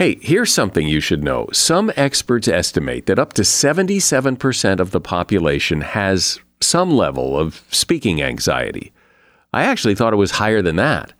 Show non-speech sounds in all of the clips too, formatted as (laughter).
Hey, here's something you should know. Some experts estimate that up to 77% of the population has some level of speaking anxiety. I actually thought it was higher than that.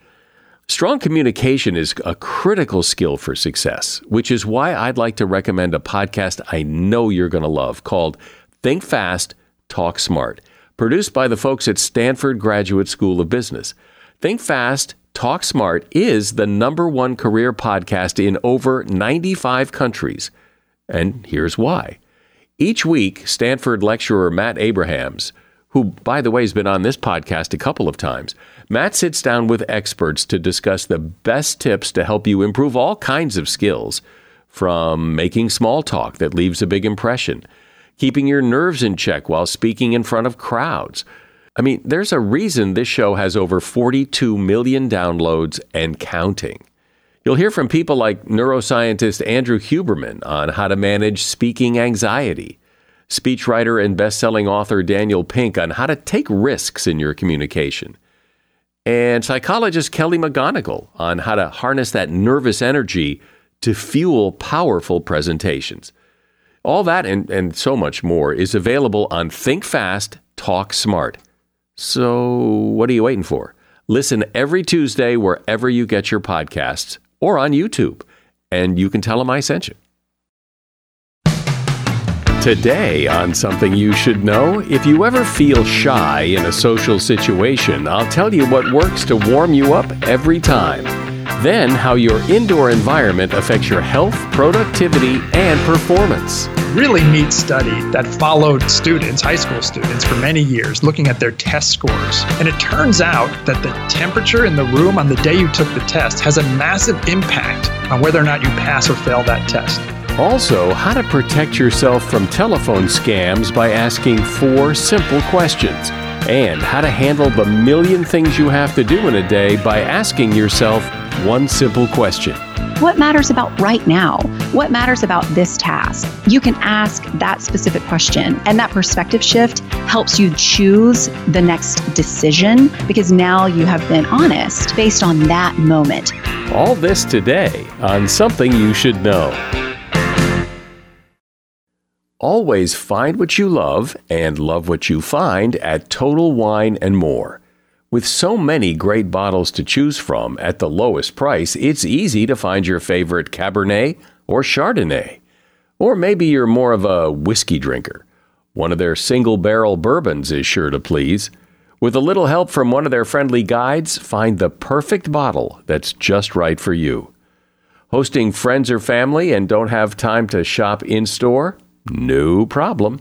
Strong communication is a critical skill for success, which is why I'd like to recommend a podcast I know you're going to love called Think Fast, Talk Smart, produced by the folks at Stanford Graduate School of Business. Think Fast, Talk Smart is the number one career podcast in over 95 countries. And here's why. Each week, Stanford lecturer Matt Abrahams, who, by the way, has been on this podcast a couple of times, Matt sits down with experts to discuss the best tips to help you improve all kinds of skills, from making small talk that leaves a big impression, keeping your nerves in check while speaking in front of crowds I mean, there's a reason this show has over 42 million downloads and counting. You'll hear from people like neuroscientist Andrew Huberman on how to manage speaking anxiety, speechwriter and best-selling author Daniel Pink on how to take risks in your communication, and psychologist Kelly McGonigal on how to harness that nervous energy to fuel powerful presentations. All that and, and so much more is available on Think Fast, Talk Smart. So, what are you waiting for? Listen every Tuesday wherever you get your podcasts or on YouTube, and you can tell them I sent you. Today, on Something You Should Know, if you ever feel shy in a social situation, I'll tell you what works to warm you up every time. Then, how your indoor environment affects your health, productivity, and performance really neat study that followed students, high school students, for many years, looking at their test scores. And it turns out that the temperature in the room on the day you took the test has a massive impact on whether or not you pass or fail that test. Also, how to protect yourself from telephone scams by asking four simple questions. And how to handle the million things you have to do in a day by asking yourself one simple question what matters about right now? What matters about this task? You can ask that specific question, and that perspective shift helps you choose the next decision because now you have been honest based on that moment. All this today on Something You Should Know. Always find what you love and love what you find at Total Wine and More. With so many great bottles to choose from at the lowest price, it's easy to find your favorite Cabernet or Chardonnay. Or maybe you're more of a whiskey drinker. One of their single barrel bourbons is sure to please. With a little help from one of their friendly guides, find the perfect bottle that's just right for you. Hosting friends or family and don't have time to shop in store? No problem.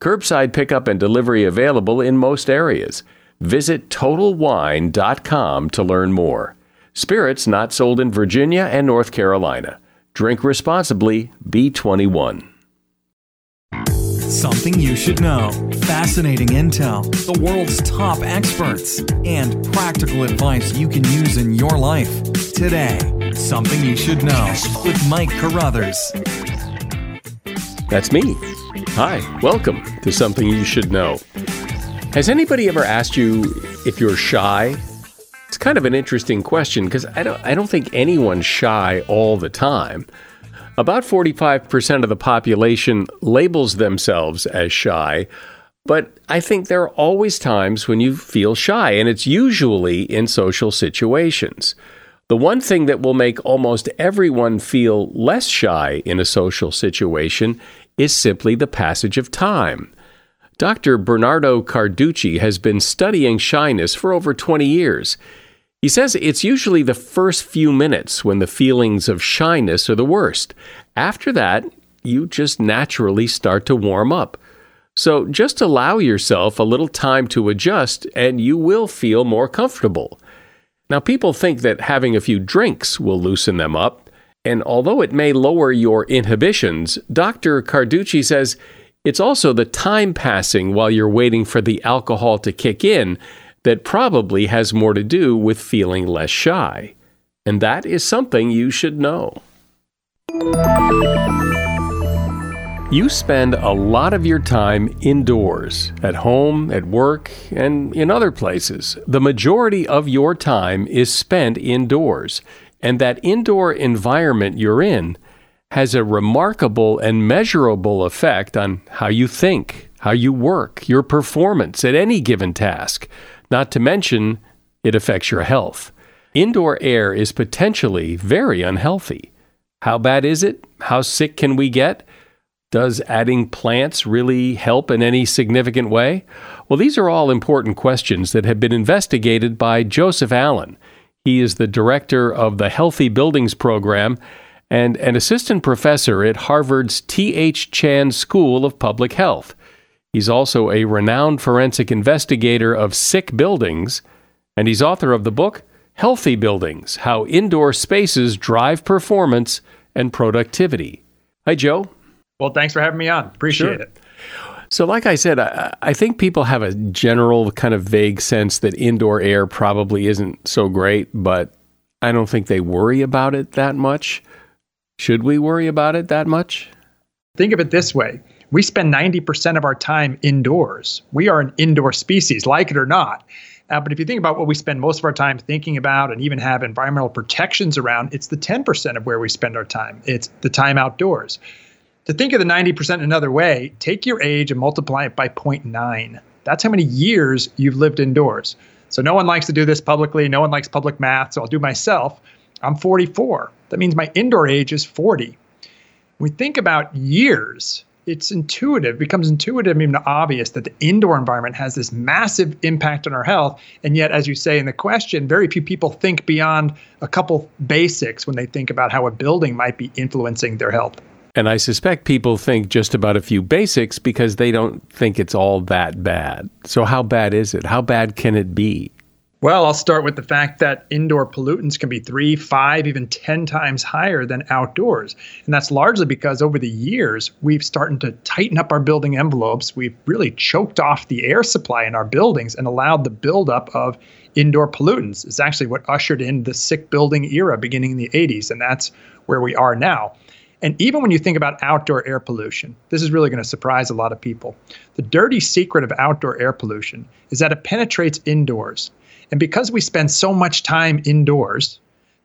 Curbside pickup and delivery available in most areas. Visit TotalWine.com to learn more. Spirits not sold in Virginia and North Carolina. Drink responsibly, B21. Something you should know. Fascinating intel, the world's top experts, and practical advice you can use in your life. Today, Something You Should Know with Mike Carruthers. That's me. Hi, welcome to Something You Should Know. Has anybody ever asked you if you're shy? It's kind of an interesting question because I don't, I don't think anyone's shy all the time. About 45% of the population labels themselves as shy, but I think there are always times when you feel shy, and it's usually in social situations. The one thing that will make almost everyone feel less shy in a social situation is simply the passage of time. Dr. Bernardo Carducci has been studying shyness for over 20 years. He says it's usually the first few minutes when the feelings of shyness are the worst. After that, you just naturally start to warm up. So just allow yourself a little time to adjust and you will feel more comfortable. Now, people think that having a few drinks will loosen them up, And although it may lower your inhibitions, Dr. Carducci says it's also the time passing while you're waiting for the alcohol to kick in that probably has more to do with feeling less shy. And that is something you should know. You spend a lot of your time indoors, at home, at work, and in other places. The majority of your time is spent indoors, and that indoor environment you're in has a remarkable and measurable effect on how you think, how you work, your performance at any given task, not to mention it affects your health. Indoor air is potentially very unhealthy. How bad is it? How sick can we get? Does adding plants really help in any significant way? Well, these are all important questions that have been investigated by Joseph Allen. He is the director of the Healthy Buildings Program and an assistant professor at Harvard's T.H. Chan School of Public Health. He's also a renowned forensic investigator of sick buildings, and he's author of the book Healthy Buildings How Indoor Spaces Drive Performance and Productivity. Hi, Joe. Well, thanks for having me on. Appreciate sure. it. So, like I said, I, I, think people have a general kind of vague sense that indoor air probably isn't so great, but I don't think they worry about it that much. Should we worry about it that much? Think of it this way we spend 90% of our time indoors. We are an indoor species, like it or not. Uh, but if you think about what we spend most of our time thinking about and even have environmental protections around, it's the 10% of where we spend our time. It's the time outdoors. To think of the 90% another way, take your age and multiply it by 0.9. That's how many years you've lived indoors. So no one likes to do this publicly. No one likes public math. So I'll do myself. I'm 44. That means my indoor age is 40. When we think about years, it's intuitive, becomes intuitive, even obvious that the indoor environment has this massive impact on our health. And yet, as you say in the question, very few people think beyond a couple basics when they think about how a building might be influencing their health. And I suspect people think just about a few basics because they don't think it's all that bad. So, how bad is it? How bad can it be? Well, I'll start with the fact that indoor pollutants can be three, five, even 10 times higher than outdoors. And that's largely because over the years, we've started to tighten up our building envelopes. We've really choked off the air supply in our buildings and allowed the buildup of indoor pollutants. It's actually what ushered in the sick building era beginning in the 80s. And that's where we are now. And even when you think about outdoor air pollution, this is really going to surprise a lot of people. The dirty secret of outdoor air pollution is that it penetrates indoors. And because we spend so much time indoors,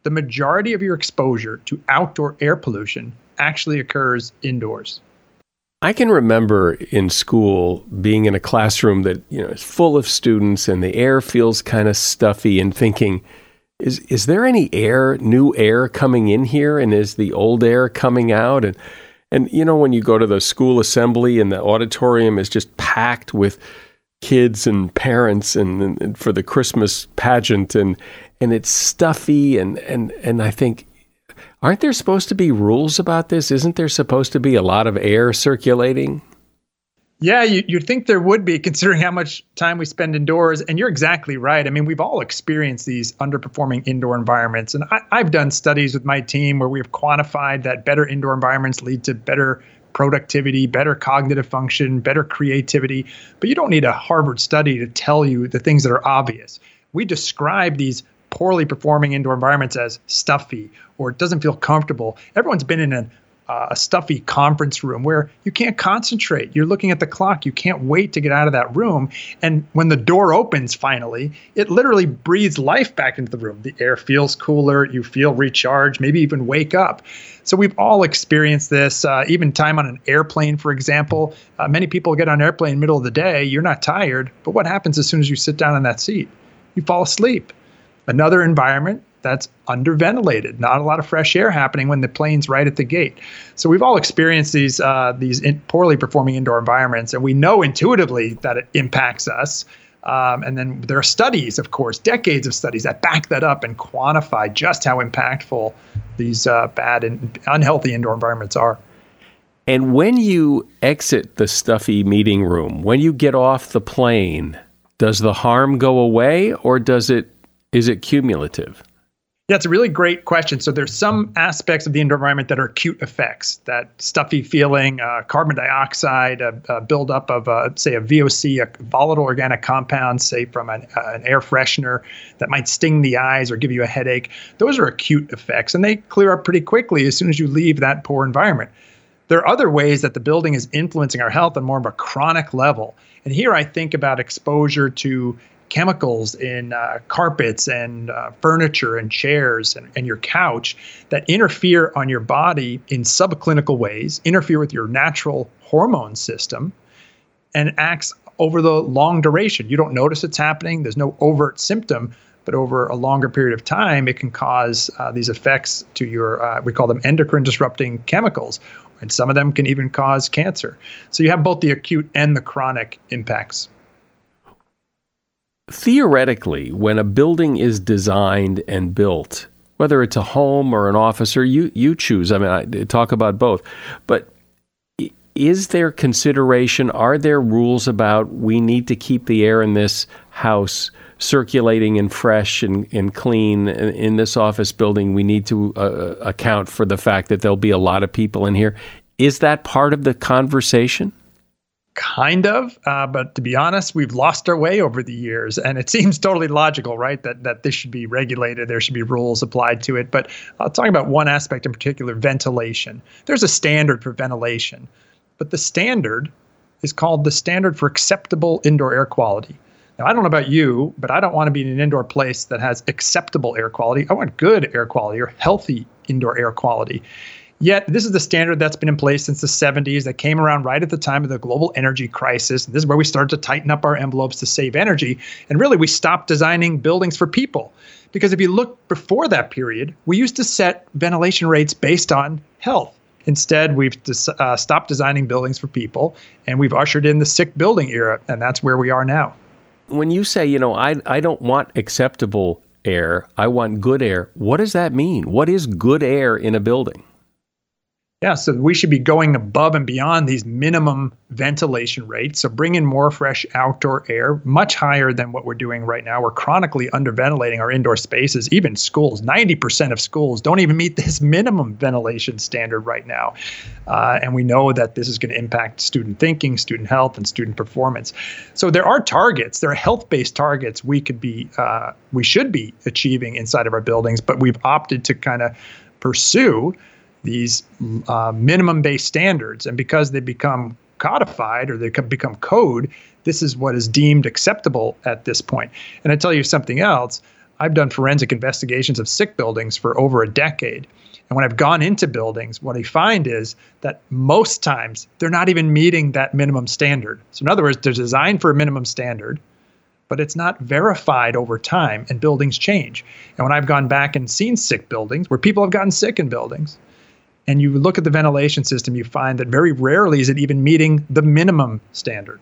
the majority of your exposure to outdoor air pollution actually occurs indoors. I can remember in school being in a classroom that you know is full of students and the air feels kind of stuffy and thinking, is is there any air, new air coming in here, and is the old air coming out? And and you know when you go to the school assembly and the auditorium is just packed with kids and parents and, and for the Christmas pageant and and it's stuffy and and and I think aren't there supposed to be rules about this? Isn't there supposed to be a lot of air circulating? Yeah, you, you'd think there would be, (laughs) considering how much time we spend indoors. And you're exactly right. I mean, we've all experienced these underperforming indoor environments. And I, I've done studies with my team where we've quantified that better indoor environments lead to better productivity, better cognitive function, better creativity. But you don't need a Harvard study to tell you the things that are obvious. We describe these poorly performing indoor environments as stuffy or it doesn't feel comfortable. Everyone's been in an a stuffy conference room where you can't concentrate. You're looking at the clock. You can't wait to get out of that room. And when the door opens finally, it literally breathes life back into the room. The air feels cooler. You feel recharged, maybe even wake up. So we've all experienced this. Uh, even time on an airplane, for example. Uh, many people get on an airplane in middle of the day. You're not tired, but what happens as soon as you sit down in that seat? You fall asleep. Another environment that's underventilated. Not a lot of fresh air happening when the plane's right at the gate. So we've all experienced these uh, these in poorly performing indoor environments, and we know intuitively that it impacts us. Um, and then there are studies, of course, decades of studies that back that up and quantify just how impactful these uh, bad and unhealthy indoor environments are. And when you exit the stuffy meeting room, when you get off the plane, does the harm go away or does it is it cumulative? Yeah, it's a really great question. So there's some aspects of the indoor environment that are acute effects, that stuffy feeling, uh, carbon dioxide, a, a buildup of, uh, say, a VOC, a volatile organic compound, say from an, uh, an air freshener that might sting the eyes or give you a headache. Those are acute effects, and they clear up pretty quickly as soon as you leave that poor environment. There are other ways that the building is influencing our health on more of a chronic level. And here I think about exposure to chemicals in uh, carpets and uh, furniture and chairs and, and your couch that interfere on your body in subclinical ways, interfere with your natural hormone system, and acts over the long duration. You don't notice it's happening, there's no overt symptom. But over a longer period of time, it can cause uh, these effects to your, uh, we call them endocrine disrupting chemicals, and some of them can even cause cancer. So you have both the acute and the chronic impacts theoretically, when a building is designed and built, whether it's a home or an office, or you you choose. I mean, I talk about both, but is there consideration? Are there rules about we need to keep the air in this house circulating and fresh and, and clean in this office building? We need to uh, account for the fact that there'll be a lot of people in here. Is that part of the conversation? Kind of uh, but to be honest we've lost our way over the years. And it seems totally logical right that that this should be regulated there should be rules applied to it. But i'll talk about one aspect in particular ventilation. There's a standard for ventilation but the standard is called the standard for acceptable indoor air quality. Now i don't know about you but i don't want to be in an indoor place that has acceptable air quality. I want good air quality or healthy indoor air quality Yet, this is the standard that's been in place since the 70s that came around right at the time of the global energy crisis. This is where we started to tighten up our envelopes to save energy. And really, we stopped designing buildings for people. Because if you look before that period, we used to set ventilation rates based on health. Instead, we've uh, stopped designing buildings for people and we've ushered in the sick building era. And that's where we are now. When you say, you know, I, I don't want acceptable air, I want good air, what does that mean? What is good air in a building? Yeah, so we should be going above and beyond these minimum ventilation rates. So bring in more fresh outdoor air, much higher than what we're doing right now. We're chronically underventilating our indoor spaces, even schools. 90% of schools don't even meet (laughs) this minimum ventilation standard right now. Uh, and we know that this is going to impact student thinking, student health, and student performance. So there are targets, there are health-based targets we could be, uh, we should be achieving inside of our buildings, but we've opted to kind of pursue these uh, minimum based standards. And because they become codified or they become code, this is what is deemed acceptable at this point. And I tell you something else I've done forensic investigations of sick buildings for over a decade. And when I've gone into buildings, what I find is that most times they're not even meeting that minimum standard. So, in other words, they're designed for a minimum standard, but it's not verified over time, and buildings change. And when I've gone back and seen sick buildings where people have gotten sick in buildings, and you look at the ventilation system, you find that very rarely is it even meeting the minimum standard.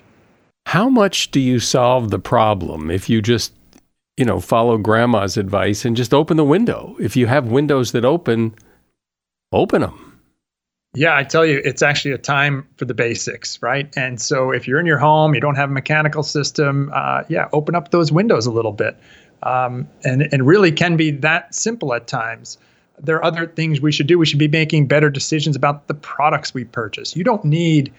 How much do you solve the problem if you just, you know, follow grandma's advice and just open the window? If you have windows that open, open them. Yeah, I tell you, it's actually a time for the basics, right? And so if you're in your home, you don't have a mechanical system, uh, yeah, open up those windows a little bit. Um, and, and really can be that simple at times there are other things we should do. We should be making better decisions about the products we purchase. You don't need,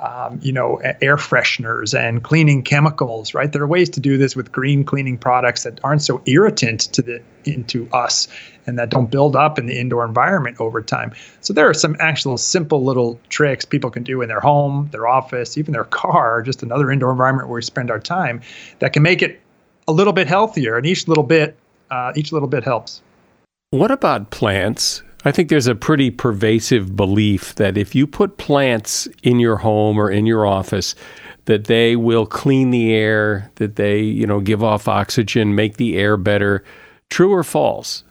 um, you know, air fresheners and cleaning chemicals, right? There are ways to do this with green cleaning products that aren't so irritant to the into us and that don't build up in the indoor environment over time. So there are some actual simple little tricks people can do in their home, their office, even their car, just another indoor environment where we spend our time that can make it a little bit healthier. And each little bit, uh, each little bit helps. What about plants? I think there's a pretty pervasive belief that if you put plants in your home or in your office, that they will clean the air, that they, you know, give off oxygen, make the air better. True or false?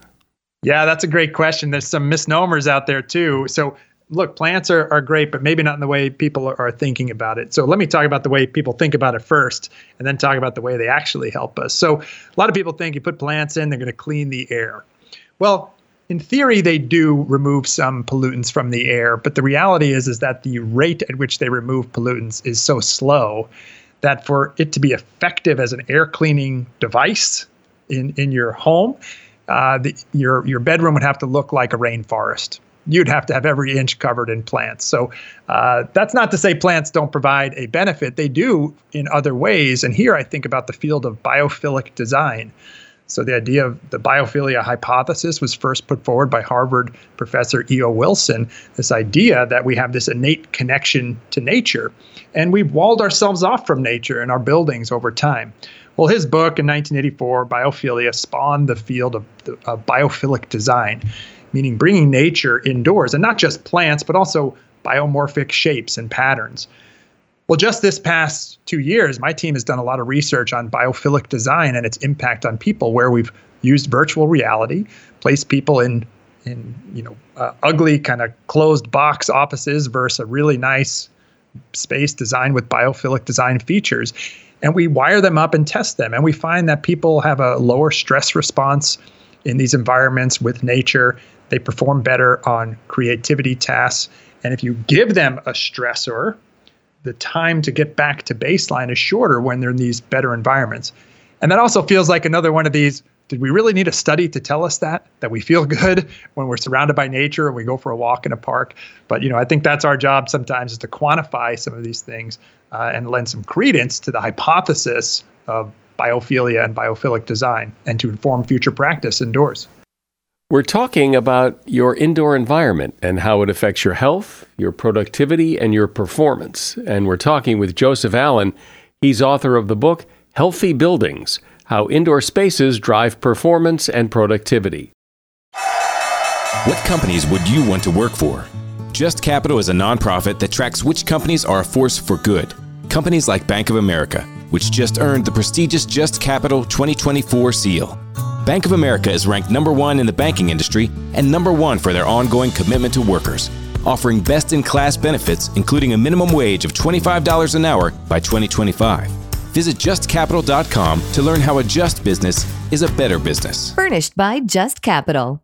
Yeah, that's a great question. There's some misnomers out there too. So, look, plants are, are great, but maybe not in the way people are thinking about it. So, let me talk about the way people think about it first, and then talk about the way they actually help us. So, a lot of people think you put plants in, they're going to clean the air. Well, in theory, they do remove some pollutants from the air, but the reality is is that the rate at which they remove pollutants is so slow that for it to be effective as an air cleaning device in, in your home, uh, the, your your bedroom would have to look like a rainforest. You'd have to have every inch covered in plants. So uh, that's not to say plants don't provide a benefit. They do in other ways. And here I think about the field of biophilic design. So the idea of the biophilia hypothesis was first put forward by Harvard professor E.O. Wilson. This idea that we have this innate connection to nature, and we've walled ourselves off from nature in our buildings over time. Well, his book in 1984, Biophilia, spawned the field of, of biophilic design, meaning bringing nature indoors, and not just plants, but also biomorphic shapes and patterns. Well, just this past two years, my team has done a lot of research on biophilic design and its impact on people, where we've used virtual reality, placed people in in you know uh, ugly kind of closed box offices versus a really nice space designed with biophilic design features, and we wire them up and test them, and we find that people have a lower stress response in these environments with nature. They perform better on creativity tasks, and if you give them a stressor the time to get back to baseline is shorter when they're in these better environments. And that also feels like another one of these did we really need a study to tell us that that we feel (laughs) good when we're surrounded by nature and we go for a walk in a park but you know i think that's our job sometimes is to quantify some of these things uh, and lend some credence to the hypothesis of biophilia and biophilic design and to inform future practice indoors we're talking about your indoor environment and how it affects your health, your productivity, and your performance. And we're talking with Joseph Allen. He's author of the book Healthy Buildings How Indoor Spaces Drive Performance and Productivity. What companies would you want to work for? Just Capital is a nonprofit that tracks which companies are a force for good. Companies like Bank of America, which just earned the prestigious Just Capital 2024 seal. Bank of America is ranked number one in the banking industry and number one for their ongoing commitment to workers, offering best in class benefits, including a minimum wage of $25 an hour by 2025. Visit justcapital.com to learn how a just business is a better business. Furnished by Just Capital.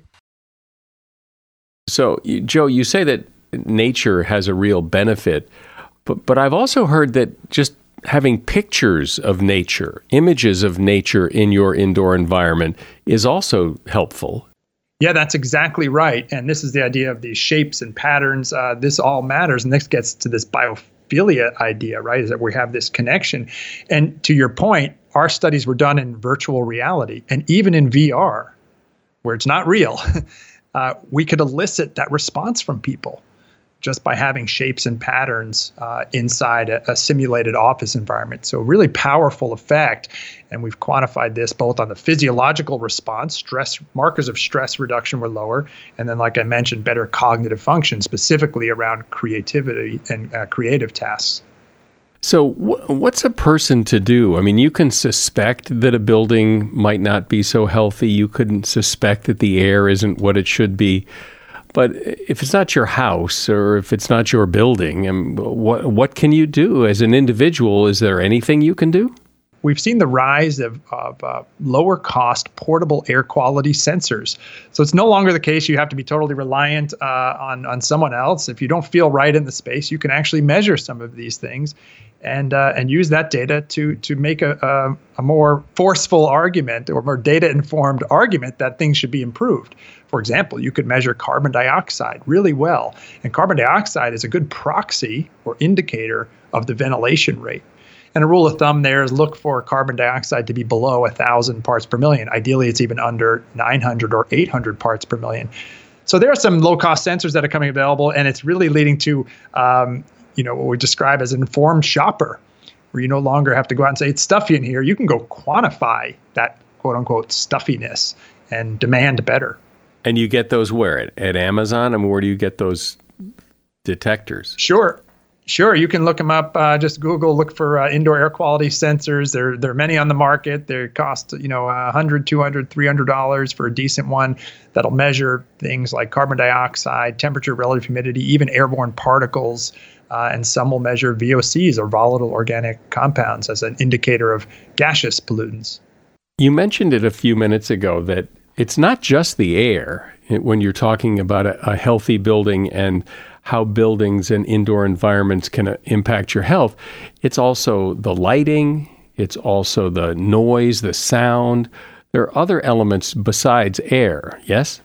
So, Joe, you say that nature has a real benefit, but, but I've also heard that just having pictures of nature, images of nature in your indoor environment is also helpful. Yeah, that's exactly right. And this is the idea of these shapes and patterns. Uh, this all matters. And this gets to this biophilia idea, right? Is that we have this connection. And to your point, our studies were done in virtual reality and even in VR, where it's not real. (laughs) uh, we could elicit that response from people just by having shapes and patterns uh, inside a, a, simulated office environment. So, really powerful effect. And we've quantified this both on the physiological response, stress markers of stress reduction were lower, and then, like I mentioned, better cognitive function, specifically around creativity and uh, creative tasks. So, what's a person to do? I mean, you can suspect that a building might not be so healthy. You couldn't suspect that the air isn't what it should be. But if it's not your house or if it's not your building, um, what what can you do as an individual? Is there anything you can do? We've seen the rise of, of uh, lower cost portable air quality sensors. So it's no longer the case you have to be totally reliant uh, on, on someone else. If you don't feel right in the space, you can actually measure some of these things and uh, and use that data to to make a, a, a more forceful argument or more data informed argument that things should be improved. For example, you could measure carbon dioxide really well, and carbon dioxide is a good proxy or indicator of the ventilation rate. And a rule of thumb there is look for carbon dioxide to be below 1,000 parts per million. Ideally, it's even under 900 or 800 parts per million. So there are some low cost sensors that are coming available, and it's really leading to um, you know what we describe as an informed shopper, where you no longer have to go out and say it's stuffy in here. You can go quantify that quote unquote stuffiness and demand better. And you get those where at, at Amazon, and where do you get those detectors? Sure. Sure, you can look them up. Uh, just Google, look for uh, indoor air quality sensors. There, there are many on the market. They cost, you know, 100 200 $300 for a decent one that'll measure things like carbon dioxide, temperature, relative humidity, even airborne particles. Uh, and some will measure VOCs or volatile organic compounds as an indicator of gaseous pollutants. You mentioned it a few minutes ago that it's not just the air when you're talking about a, a healthy building and how buildings and indoor environments can uh, impact your health. It's also the lighting, it's also the noise, the sound. There are other elements besides air, yes?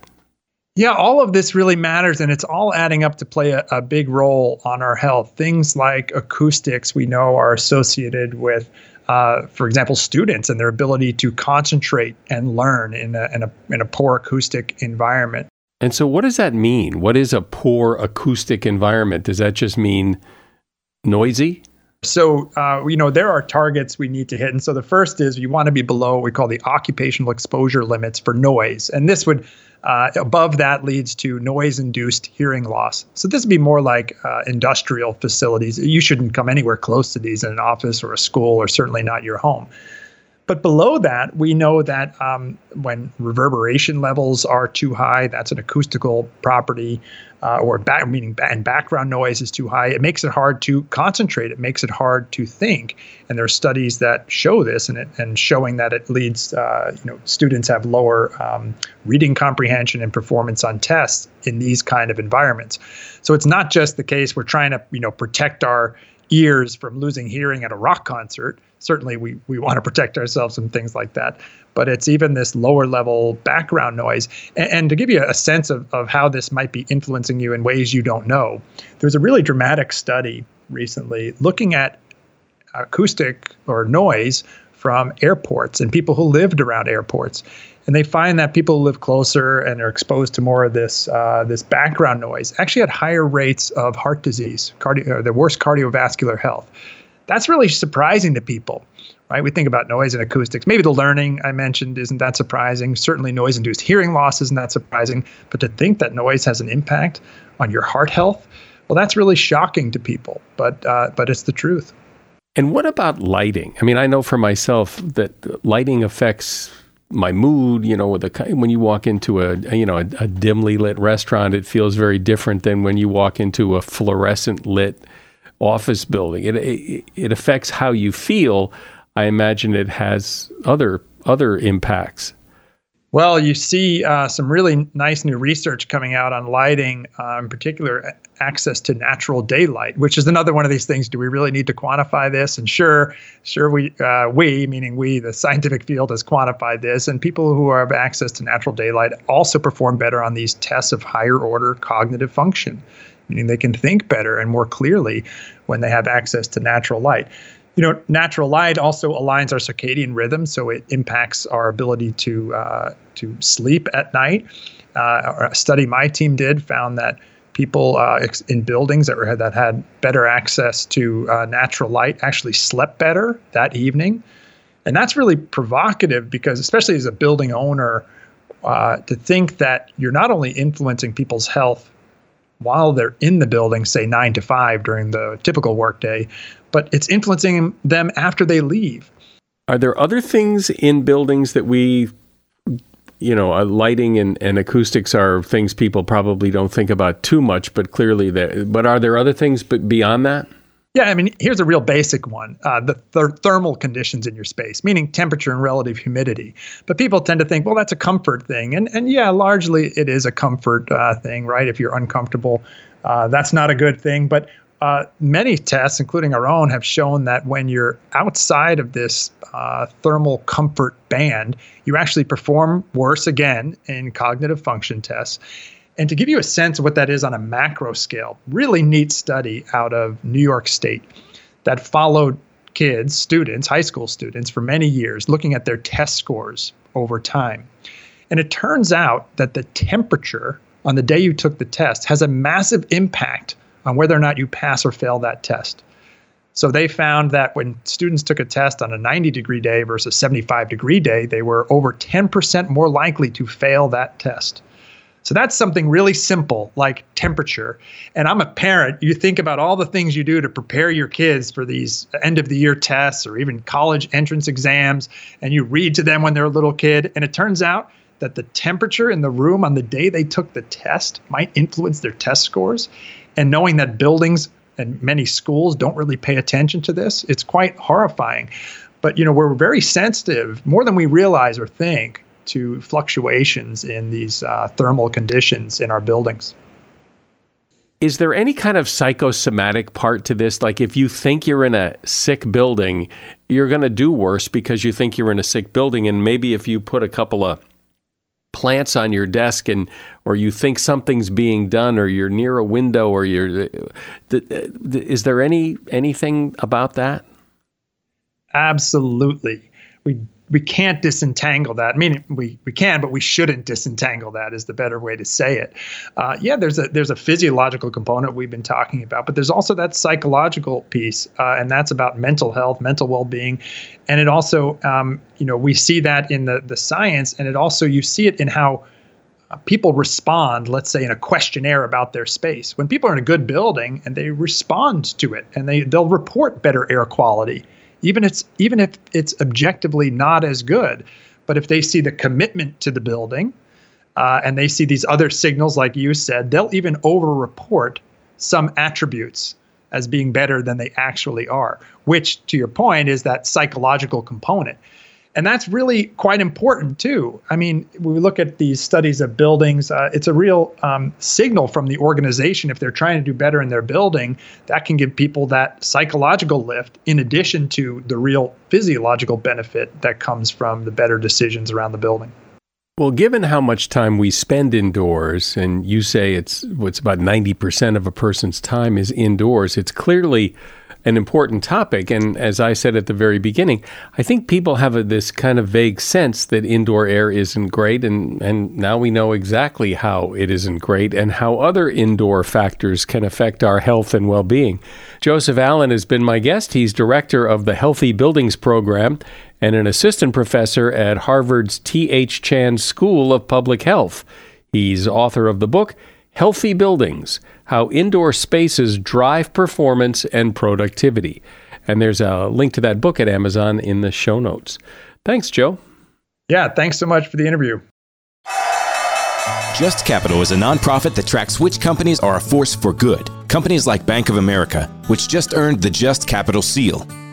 Yeah, all of this really matters, and it's all adding up to play a, a, big role on our health. Things like acoustics, we know, are associated with, uh, for example, students and their ability to concentrate and learn in a, in a, in a poor acoustic environment. And so, what does that mean? What is a poor acoustic environment? Does that just mean noisy? So, uh, you know, there are targets we need to hit. And so the first is you want to be below what we call the occupational exposure limits for noise. And this would, uh, above that, leads to noise induced hearing loss. So this would be more like uh, industrial facilities. You shouldn't come anywhere close to these in an office or a school, or certainly not your home. But below that, we know that um, when reverberation levels are too high, that's an acoustical property, uh, or back, meaning and background noise is too high. It makes it hard to concentrate. It makes it hard to think. And there are studies that show this, and it, and showing that it leads, uh, you know, students have lower um, reading comprehension and performance on tests in these kind of environments. So it's not just the case we're trying to, you know, protect our ears from losing hearing at a rock concert. Certainly, we, we want to protect ourselves from things like that. But it's even this lower level background noise. And, and, to give you a sense of, of how this might be influencing you in ways you don't know, there's a really dramatic study recently looking at acoustic or noise from airports and people who lived around airports and they find that people who live closer and are exposed to more of this uh, this background noise actually had higher rates of heart disease, cardio, the worst cardiovascular health. That's really surprising to people, right? We think about noise and acoustics. Maybe the learning I mentioned isn't that surprising. Certainly, noise-induced hearing loss isn't that surprising. But to think that noise has an impact on your heart health, well, that's really shocking to people. But uh, but it's the truth. And what about lighting? I mean, I know for myself that lighting affects my mood, you know, the, when you walk into a, you know, a, a, dimly lit restaurant, it feels very different than when you walk into a fluorescent lit office building. It, it, it affects how you feel. I imagine it has other other impacts. Well, you see uh, some really nice new research coming out on lighting, uh, in particular access to natural daylight, which is another one of these things. Do we really need to quantify this? And sure, sure, we uh, we meaning we, the scientific field, has quantified this, and people who have access to natural daylight also perform better on these tests of higher order cognitive function, meaning they can think better and more clearly when they have access to natural light you know, natural light also aligns our circadian rhythm, so it impacts our ability to uh, to sleep at night. Uh, a study my team did found that people uh, in buildings that were that had better access to uh, natural light actually slept better that evening, and that's really provocative because, especially as a building owner, uh, to think that you're not only influencing people's health while they're in the building, say nine to five during the typical workday, but it's influencing them after they leave. Are there other things in buildings that we, you know, uh, lighting and, and acoustics are things people probably don't think about too much, but clearly there. But are there other things but beyond that? Yeah, I mean, here's a real basic one uh, the th- thermal conditions in your space, meaning temperature and relative humidity. But people tend to think, well, that's a comfort thing. And, and yeah, largely it is a comfort uh, thing, right? If you're uncomfortable, uh, that's not a good thing. But uh, many tests, including our own, have shown that when you're outside of this uh, thermal comfort band, you actually perform worse again in cognitive function tests. And to give you a sense of what that is on a macro scale, really neat study out of New York State that followed kids, students, high school students, for many years, looking at their test scores over time. And it turns out that the temperature on the day you took the test has a massive impact on whether or not you pass or fail that test. So they found that when students took a test on a 90 degree day versus 75 degree day, they were over 10% more likely to fail that test. So that's something really simple like temperature. And I'm a parent. You think about all the things you do to prepare your kids for these end of the year tests or even college entrance exams, and you read to them when they're a little kid. And it turns out that the temperature in the room on the day they took the test might influence their test scores. And knowing that buildings and many schools don't really pay attention to this, it's quite horrifying. But you know, we're very sensitive, more than we realize or think, to fluctuations in these uh, thermal conditions in our buildings. Is there any kind of psychosomatic part to this? Like, if you think you're in a sick building, you're going to do worse because you think you're in a sick building. And maybe if you put a couple of plants on your desk and or you think something's being done or you're near a window or you're is there any anything about that absolutely we we can't disentangle that. I mean, we, we can, but we shouldn't disentangle that. Is the better way to say it. Uh, yeah, there's a there's a physiological component we've been talking about, but there's also that psychological piece, uh, and that's about mental health, mental well-being, and it also, um, you know, we see that in the the science, and it also you see it in how uh, people respond, let's say in a questionnaire about their space. When people are in a good building and they respond to it and they, they'll report better air quality even it's even if it's objectively not as good but if they see the commitment to the building uh, and they see these other signals like you said they'll even over report some attributes as being better than they actually are which to your point is that psychological component and that's really quite important too. I mean, we look at these studies of buildings, uh, it's a real um, signal from the organization if they're trying to do better in their building. That can give people that psychological lift in addition to the real physiological benefit that comes from the better decisions around the building. Well, given how much time we spend indoors, and you say it's what's about 90% of a person's time is indoors, it's clearly an important topic. And as I said at the very beginning, I think people have a, this kind of vague sense that indoor air isn't great. And, and now we know exactly how it isn't great and how other indoor factors can affect our health and well being. Joseph Allen has been my guest. He's director of the Healthy Buildings Program and an assistant professor at Harvard's T.H. Chan School of Public Health. He's author of the book, Healthy Buildings How Indoor Spaces Drive Performance and Productivity. And there's a link to that book at Amazon in the show notes. Thanks, Joe. Yeah, thanks so much for the interview. Just Capital is a nonprofit that tracks which companies are a force for good. Companies like Bank of America, which just earned the Just Capital seal.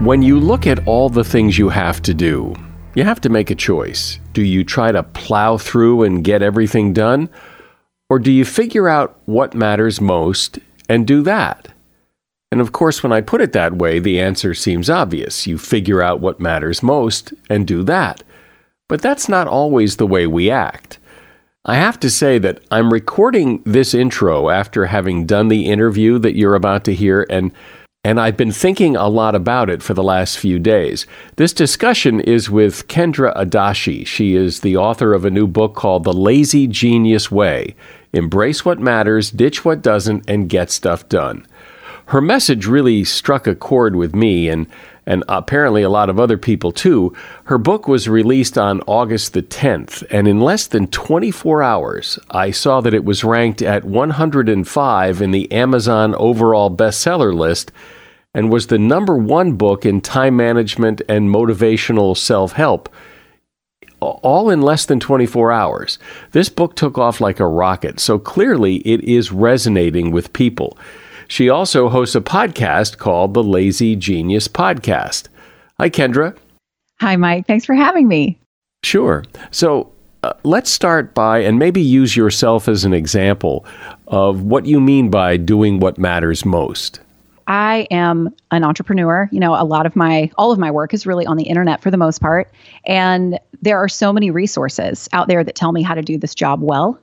When you look at all the things you have to do, you have to make a choice. Do you try to plow through and get everything done? Or do you figure out what matters most and do that? And of course, when I put it that way, the answer seems obvious. You figure out what matters most and do that. But that's not always the way we act. I have to say that I'm recording this intro after having done the interview that you're about to hear, and and I've been thinking a lot about it for the last few days. This discussion is with Kendra Adachi. She is the author of a new book called The Lazy Genius Way Embrace What Matters, Ditch What Doesn't, and Get Stuff Done. Her message really struck a chord with me and and apparently a lot of other people too. Her book was released on August the 10th, and in less than 24 hours, I saw that it was ranked at 105 in the Amazon overall bestseller list and was the number one book in time management and motivational self help, all in less than 24 hours. This book took off like a rocket, so clearly it is resonating with people. She also hosts a podcast called the Lazy Genius Podcast. Hi, Kendra. Hi, Mike. Thanks for having me. Sure. So, uh, let's start by and maybe use yourself as an example of what you mean by doing what matters most. I am an entrepreneur. You know, a lot of my, all of my work is really on the internet for the most part. And there are so many resources out there that tell me how to do this job well.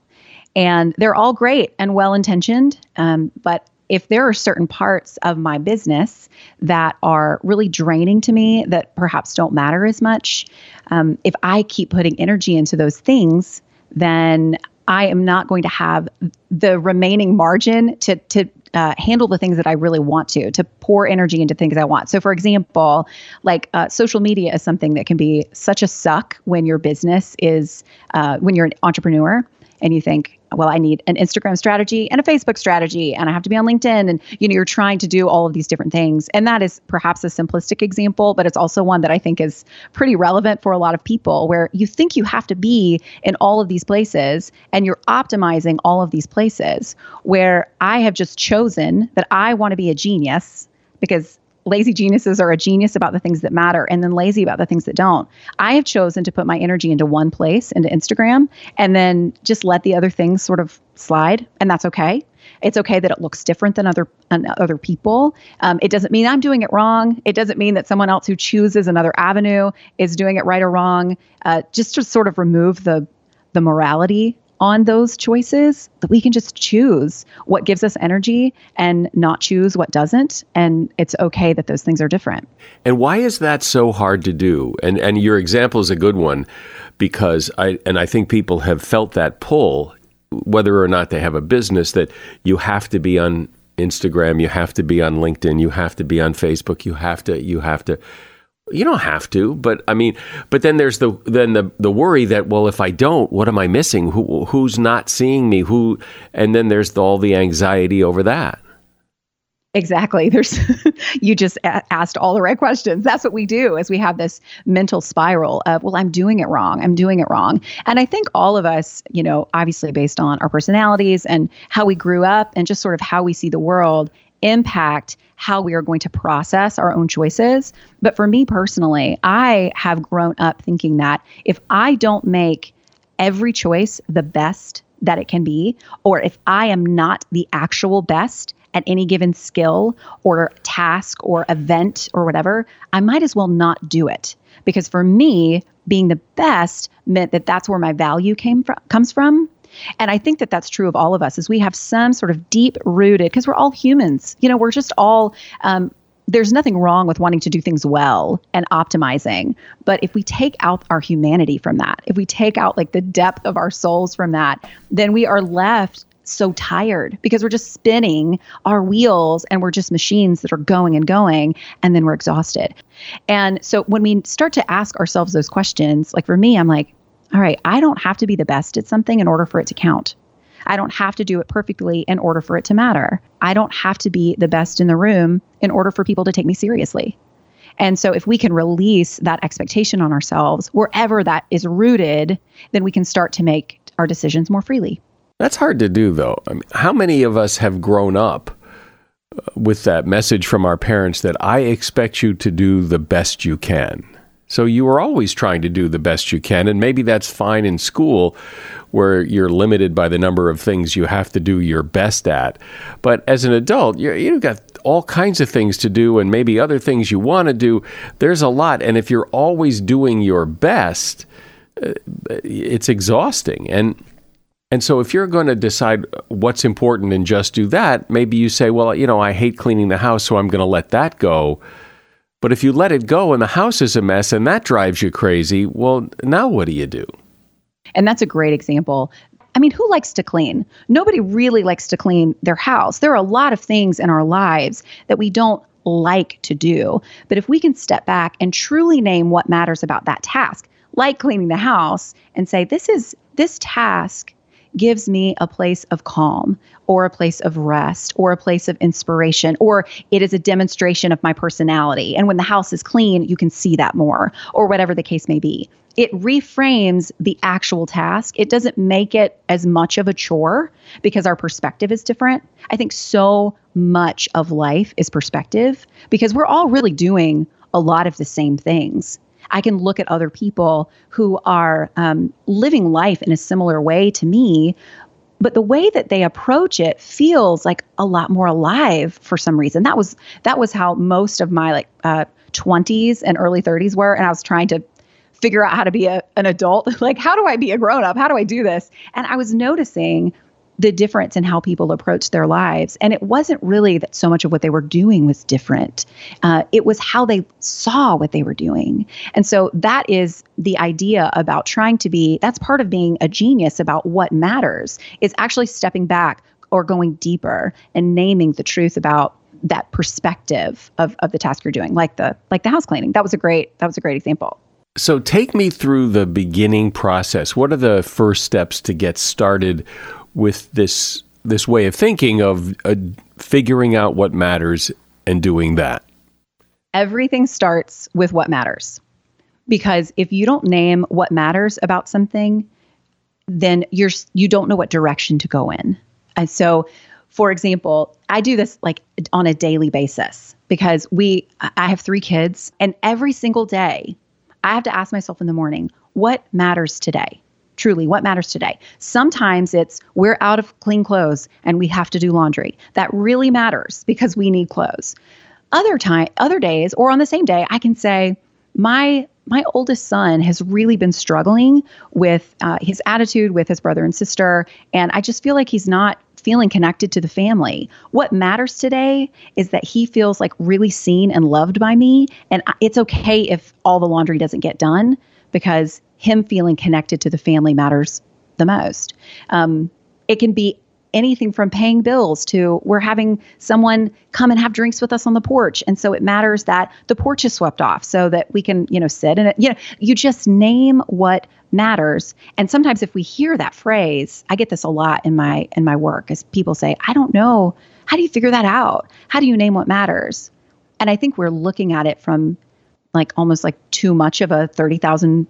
And they're all great and well intentioned. Um, but if there are certain parts of my business that are really draining to me that perhaps don't matter as much, um, if I keep putting energy into those things, then I am not going to have the remaining margin to to uh, handle the things that I really want to, to pour energy into things I want. So, for example, like uh, social media is something that can be such a suck when your business is, uh, when you're an entrepreneur and you think, well, I need an Instagram strategy and a Facebook strategy, and I have to be on LinkedIn. And you know, you're trying to do all of these different things. And that is perhaps a simplistic example, but it's also one that I think is pretty relevant for a lot of people where you think you have to be in all of these places and you're optimizing all of these places where I have just chosen that I want to be a genius because lazy geniuses are a genius about the things that matter and then lazy about the things that don't. I have chosen to put my energy into one place, into Instagram, and then just let the other things sort of slide, and that's okay. It's okay that it looks different than other other people. Um, it doesn't mean I'm doing it wrong. It doesn't mean that someone else who chooses another avenue is doing it right or wrong. Uh, just to sort of remove the the morality on those choices that we can just choose what gives us energy and not choose what doesn't and it's okay that those things are different. And why is that so hard to do? And and your example is a good one because i and i think people have felt that pull whether or not they have a business that you have to be on Instagram, you have to be on LinkedIn, you have to be on Facebook, you have to you have to you don't have to, but I mean, but then there's the then the the worry that well, if I don't, what am I missing? Who who's not seeing me? Who? And then there's the, all the anxiety over that. Exactly. (laughs) There's you just asked all the right questions. That's what we do as we have this mental spiral of, well, I'm doing it wrong. I'm doing it wrong. And I think all of us, you know, obviously based on our personalities and how we grew up and just sort of how we see the world impact how we are going to process our own choices. But for me personally, I have grown up thinking that if I don't make every choice the best that it can be, or if I am not the actual best at any given skill or task or event or whatever, I might as well not do it. Because for me, being the best meant that that's where my value came from comes from and I think that that's true of all of us, is we have some sort of deep rooted, because we're all humans. You know, we're just all. Um, there's nothing wrong with wanting to do things well and optimizing. But if we take out our humanity from that, if we take out like the depth of our souls from that, then we are left so tired because we're just spinning our wheels and we're just machines that are going and going and then we're exhausted. And so when we start to ask ourselves those questions, like for me, I'm like, all right, I don't have to be the best at something in order for it to count. I don't have to do it perfectly in order for it to matter. I don't have to be the best in the room in order for people to take me seriously. And so, if we can release that expectation on ourselves, wherever that is rooted, then we can start to make our decisions more freely. That's hard to do, though. I mean, how many of us have grown up uh, with that message from our parents that I expect you to do the best you can? So you are always trying to do the best you can. And maybe that's fine in school where you're limited by the number of things you have to do your best at. But as an adult, you you've got all kinds of things to do and maybe other things you want to do. There's a lot. And if you're always doing your best, uh, it's exhausting. And and so if you're going to decide what's important and just do that, maybe you say, well, you know, I hate cleaning the house, so I'm going to let that go. But if you let it go and the house is a mess and that drives you crazy, well, now what do you do? And that's a great example. I mean, who likes to clean? Nobody really likes to clean their house. There are a lot of things in our lives that we don't like to do. But if we can step back and truly name what matters about that task, like cleaning the house, and say, this is this task gives me a place of calm or a place of rest or a place of inspiration or it is a demonstration of my personality. And when the house is clean, you can see that more or whatever the case may be. It reframes the actual task. It doesn't make it as much of a chore because our perspective is different. I think so much of life is perspective because we're all really doing a lot of the same things. I can look at other people who are um, living life in a similar way to me, but the way that they approach it feels like a lot more alive for some reason. That was that was how most of my like uh, 20s and early 30s were, and I was trying to figure out how to be a, an adult. (laughs) like, how do I be a grown up? How do I do this? And I was noticing the difference in how people approach their lives. And it wasn't really that so much of what they were doing was different, uh, it was how they saw what they were doing. And so that is the idea about trying to be that's part of being a genius about what matters is actually stepping back or going deeper and naming the truth about that perspective of, of the task you're doing like the like the house cleaning that was a great that was a great example so take me through the beginning process what are the first steps to get started with this this way of thinking of uh, figuring out what matters and doing that? Everything starts with what matters. Because if you don't name what matters about something, then you're you don't know what direction to go in. And so, for example, I do this like on a daily basis because we I have 3 kids and every single day I have to ask myself in the morning, what matters today? Truly what matters today. Sometimes it's we're out of clean clothes and we have to do laundry. That really matters because we need clothes. Other time other days or on the same day I can say my my oldest son has really been struggling with uh, his attitude with his brother and sister and I just feel like he's not feeling connected to the family. What matters today is that he feels like really seen and loved by me and it's okay if all the laundry doesn't get done because him feeling connected to the family matters the most. Um, it can be anything from paying bills to we're having someone come and have drinks with us on the porch. And so it matters that the porch is swept off so that we can you know sit and you know you just name what matters. And sometimes if we hear that phrase i get this a lot in my in my work as people say i don't know. How do you figure that out? How do you name what matters? And i think we're looking at it from like almost like too much of a 30,000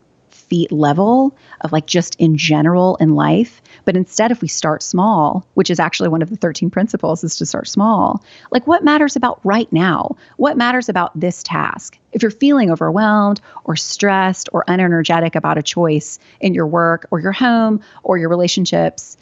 feet level of like just in general in life. But instead, if we start small, which is actually one of the 13 principles, is to start small, like what matters about right now? What matters about this task? If you're feeling overwhelmed or stressed or unenergetic about a choice in your work or your home or your relationships,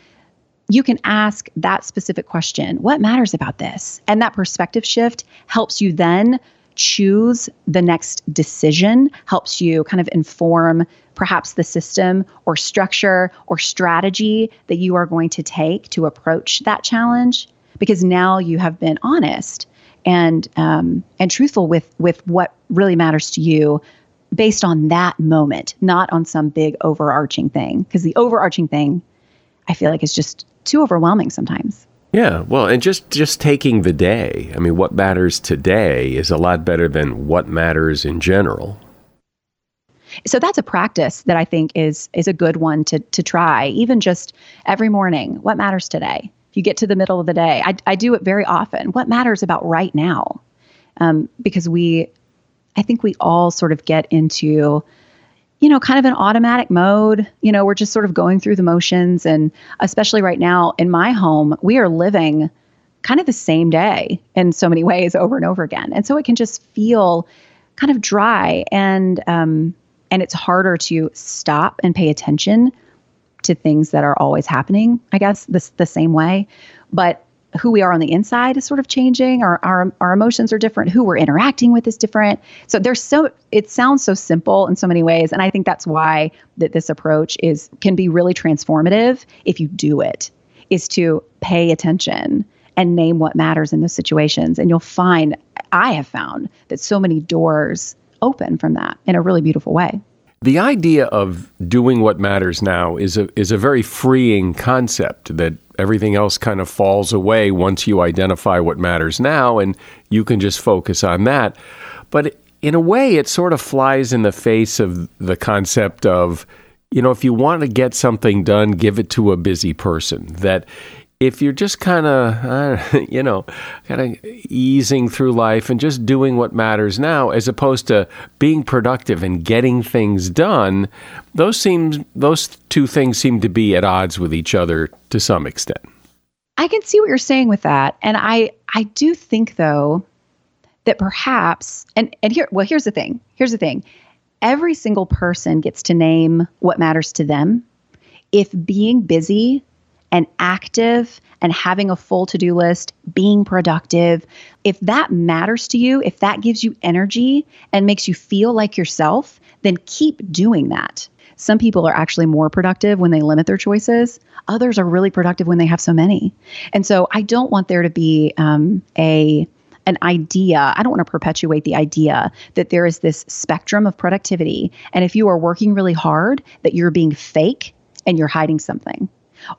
you can ask that specific question What matters about this? And that perspective shift helps you then choose the next decision, helps you kind of inform perhaps the system or structure or strategy that you are going to take to approach that challenge because now you have been honest and um, and truthful with with what really matters to you based on that moment not on some big overarching thing. Because the overarching thing i feel like is just too overwhelming sometimes yeah, well, and just just taking the day. I mean, what matters today is a lot better than what matters in general. So that's a practice that I think is is a good one to to try. Even just every morning, what matters today? If you get to the middle of the day, I, I do it very often. What matters about right now? Um, because we, I think we all sort of get into, you know, kind of an automatic mode. You know, we're just sort of going through the motions, and especially right now in my home, we are living kind of the same day in so many (laughs) ways over and over again, and so it can just feel kind of dry. And um, and it's harder to stop and pay attention to things that are always happening i guess this the same way. But who we are on the inside is sort of changing. Our, our our emotions are different. Who we're interacting with is different. So there's so it sounds so simple in so many ways. And i think that's why that this approach is can be really transformative if you do it is to pay attention and name what matters in those situations. And you'll find i have found that so many doors open from that in a really beautiful way. The idea of doing what matters now is a is a very freeing concept that everything else kind of falls away once you identify what matters now and you can just focus on that. But in a way it sort of flies in the face of the concept of you know, if you want to get something done, give it to a busy person. That if you're just kind of, uh, (laughs) you know, kind of easing through life and just doing what matters now, as opposed to being productive and getting things done, those seems those two things seem to be at odds with each other to some extent. I can see what you're saying with that, and I I do think though that perhaps and and here well here's the thing here's the thing every single person gets to name what matters to them. If being busy and active and having a full to do list, being productive, if that matters to you, if that gives you energy and makes you feel like yourself, then keep doing that. Some people are actually more productive when they limit their choices. Others are really productive when they have so many. And so I don't want there to be um, a an idea. I don't want to perpetuate the idea that there is this spectrum of productivity. And if you are working really hard, that you're being fake and you're hiding something.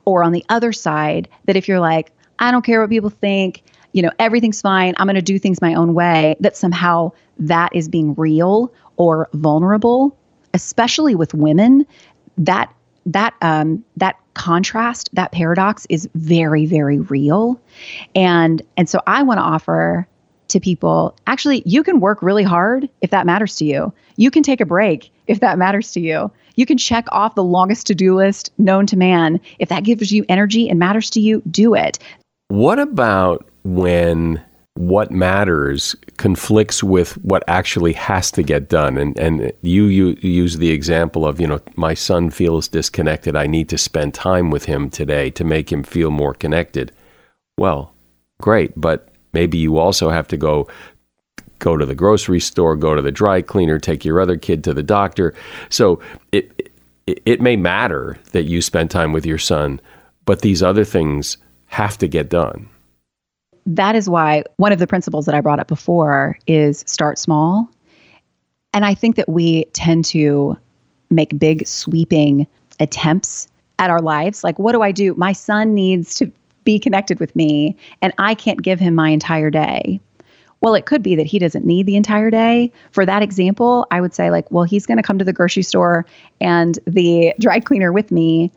Or on the other side, that if you're like, I don't care what people think, you know, everything's fine, I'm going to do things my own way, that somehow that is being real or vulnerable, especially with women, that that um, that contrast, that paradox is very, very real. And and so I want to offer to people actually, you can work really hard if that matters to you. You can take a break if that matters to you. You can check off the longest to do list known to man. If that gives you energy and matters to you, do it. What about when what matters conflicts with what actually has to get done? And, and you, you use the example of, you know, my son feels disconnected. I need to spend time with him today to make him feel more connected. Well, great. But Maybe you also have to go go to the grocery store, go to the dry cleaner, take your other kid to the doctor. So it it, it may matter that you spend time with your son, but these other things have to get done. That is why one of the principles that I brought up before is start small. And I think that we tend to make big sweeping attempts at our lives. Like, what do I do? My son needs to be connected with me and I can't give him my entire day. Well, it could be that he doesn't need the entire day. For that example, I would say, like, well, he's going to come to the grocery store and the dry cleaner with me,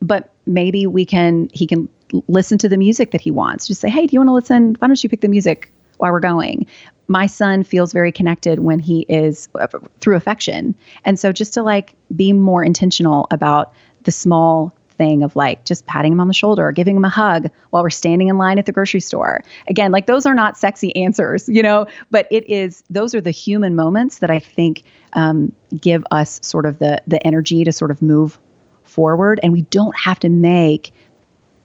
but maybe we can, he can listen to the music that he wants. Just say, hey, do you want to listen? Why don't you pick the music while we're going? My son feels very connected when he is uh, through affection. And so just to like be more intentional about the small thing of like just patting him on the shoulder or giving him a hug while we're standing in line at the grocery store. Again, like those are not sexy answers, you know, but it is, those are the human moments that I think um, give us sort of the, the energy to sort of move forward. And we don't have to make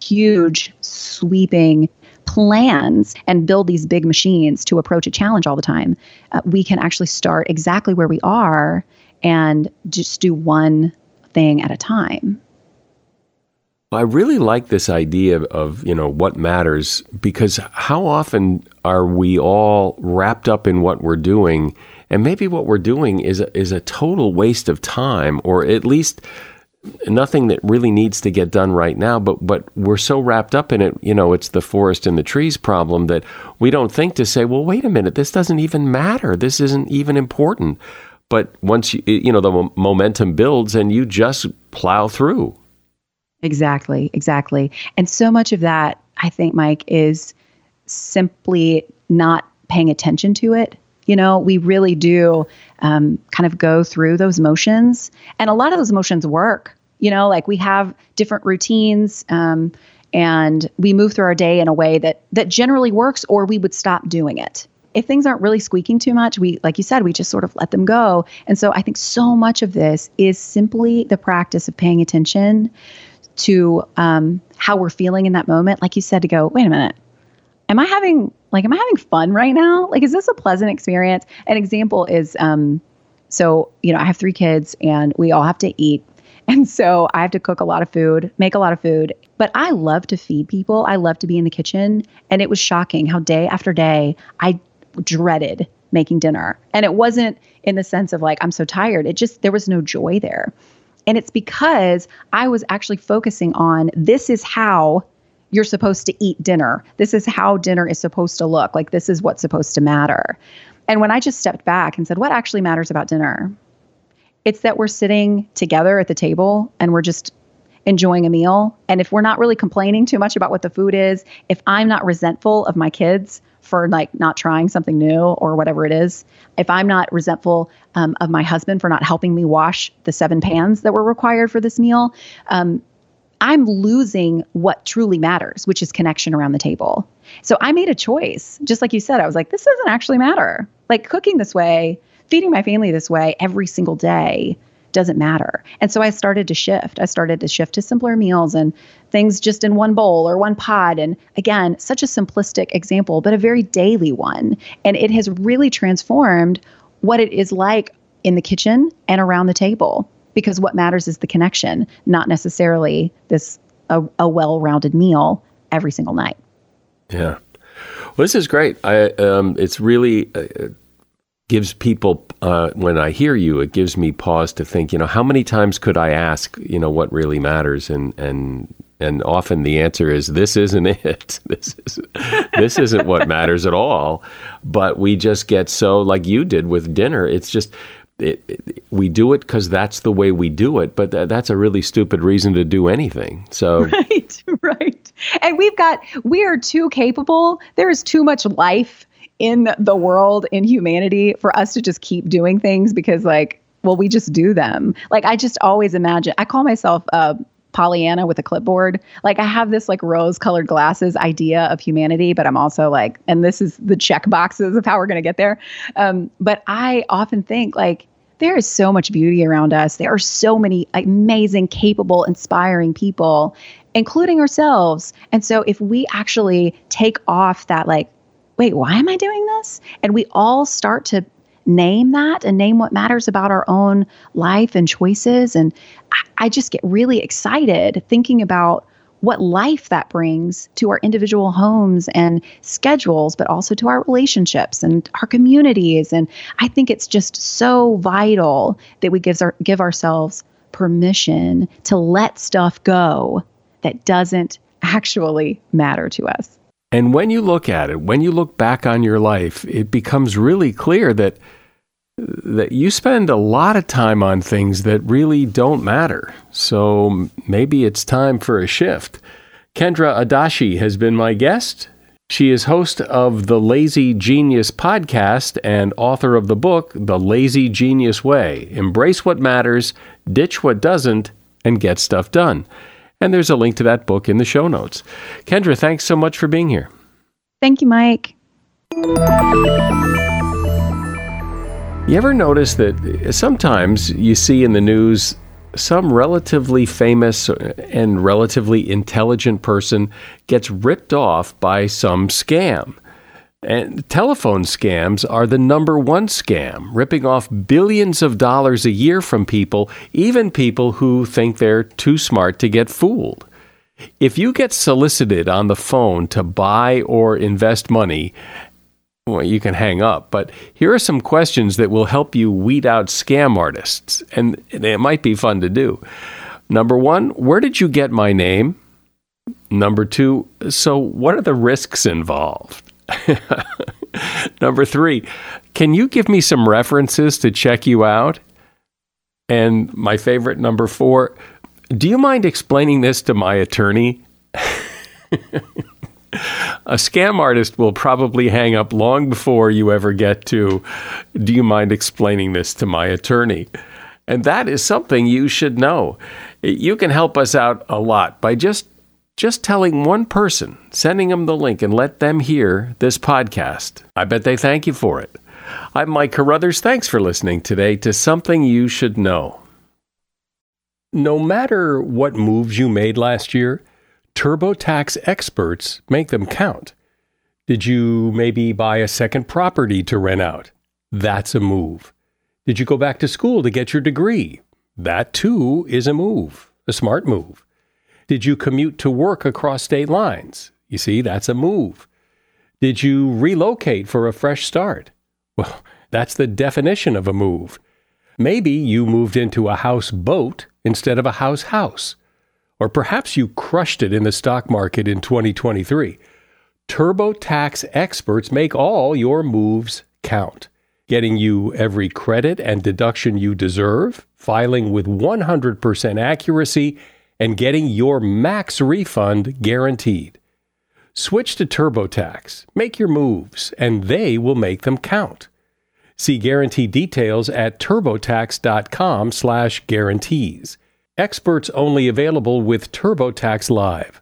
huge, sweeping plans and build these big machines to approach a challenge all the time. Uh, we can actually start exactly where we are and just do one thing at a time. I really like this idea of, you know, what matters because how often are we all wrapped up in what we're doing? And maybe what we're doing is a, is a total waste of time or at least nothing that really needs to get done right now but but we're so wrapped up in it you know it's the forest and the trees problem that we don't think to say well wait a minute this doesn't even matter. This isn't even important. But once you you know the momentum builds and you just plow through Exactly, exactly. And so much of that, I think, Mike, is simply not paying attention to it. You know, we really do um, kind of go through those motions, and a lot of those motions work. You know, like we have different routines, um, and we move through our day in a way that that generally works, or we would stop doing it. If things aren't really squeaking too much, we, like you said, we just sort of let them go. And so I think so much of this is simply the practice of paying attention to um, how we're feeling in that moment, like you said, to go, wait a minute, am I having like am I having fun right now? Like, is this a pleasant experience? An example is, um, so you know, I have three kids and we all have to eat. (laughs) And so I have to cook a lot of food, make a lot of food, but I love to feed people. I love to be in the kitchen. And it was shocking how day after day I dreaded making dinner. And it wasn't in the sense of like, I'm so tired. It just, there was no joy there. And it's because I was actually focusing on this is how you're supposed to eat dinner. This is how dinner is supposed to look. Like, this is what's supposed to matter. And when I just stepped back and said, what actually matters about dinner? It's that we're sitting together at the table and we're just enjoying a meal. And if we're not really complaining too much about what the food is, if I'm not resentful of my kids for like not trying something new or whatever it is, if I'm not resentful um, of my husband for not helping me wash the seven pans that were required for this meal, um, I'm losing what truly matters, which is connection around the table. So I made a choice. Just like you said, I was like, this doesn't actually matter. Like cooking this way, feeding my family this way every single day doesn't matter. And so I started to shift. I started to shift to simpler meals and things just in one bowl or one pot. And again, such a simplistic example, but a very daily one. And it has really transformed what it is like in the kitchen and around the table because what matters is the connection, not necessarily this a, a well-rounded meal every single night. Yeah. Well, this is great. I um, it's really uh, gives people uh, when I hear you, it gives me pause to think. You know, how many times could I ask? You know, what really matters, and and and often the answer is this isn't (laughs) it. This is this isn't what matters at all. But we just get so like you did with dinner. It's just it, it, we do it because that's the way we do it, but th- that's a really stupid reason to do anything. So, (laughs) right, right. And we've got, we are too capable. There is too much life in the world, in humanity, for us to just keep doing things because, like, well, we just do them. Like, I just always imagine, I call myself, uh, Pollyanna with a clipboard. Like I have this like rose colored glasses idea of humanity, but I'm also like, and this is the check boxes of how we're going to get there. Um, but I often think like, there is so much beauty around us. There are so many amazing, capable, inspiring people, including ourselves. And so if we actually take off that, like, wait, why am I doing this? And we all start to name that and name what matters about our own life and choices. And I, just get really excited thinking about what life that brings to our individual homes and schedules, but also to our relationships and our communities. And I think it's just so vital that we give, our, give ourselves permission to let stuff go that doesn't (laughs) actually matter to us. And when you look at it, when you look back on your life, it becomes really clear that that you spend a lot of time on things that really don't matter. So maybe it's time for a shift. Kendra Adachi has been my guest. She is host of the Lazy Genius podcast and author of the book, The Lazy Genius Way Embrace What Matters, Ditch What Doesn't, and Get Stuff Done. And there's a link to that book in the show notes. Kendra, thanks so much for being here. Thank you, Mike. You ever notice that sometimes you see in the news some relatively famous and relatively intelligent person gets ripped off by some scam? And telephone scams are the number one scam, ripping off billions of dollars a year from people, even people who think they're too smart to get fooled. If you get solicited on the phone to buy or invest money, well, you can hang up, but here are some questions that will help you weed out scam artists, and it might be fun to do. Number one, where did you get my name? Number two, so what are the risks involved? (laughs) Number three, can you give me some references to check you out? And my favorite, number four, do you mind explaining this to my attorney? (laughs) a scam artist will probably hang up long before you ever get to, do you mind explaining this to my attorney? And that is something you should know. You can help us out a lot by just just telling one person, sending them the link and let them hear this podcast. I bet they thank you for it. I'm Mike Carruthers. Thanks for listening today to Something You Should Know. No matter what moves you made last year, TurboTax experts make them count. Did you maybe buy a second property to rent out? That's a move. Did you go back to school to get your degree? That too is a move, a smart move. Did you commute to work across state lines? You see, that's a move. Did you relocate for a fresh start? Well, (laughs) That's the definition of a move. Maybe you moved into a house boat instead of a house house. Or perhaps you crushed it in the stock market in 2023. TurboTax experts make all your moves count, getting you every credit and deduction you deserve, filing with 100% accuracy, and getting your max refund guaranteed. Switch to TurboTax, make your moves, and they will make them count. See guarantee details at turbotax.com/guarantees. Experts only available with TurboTax Live.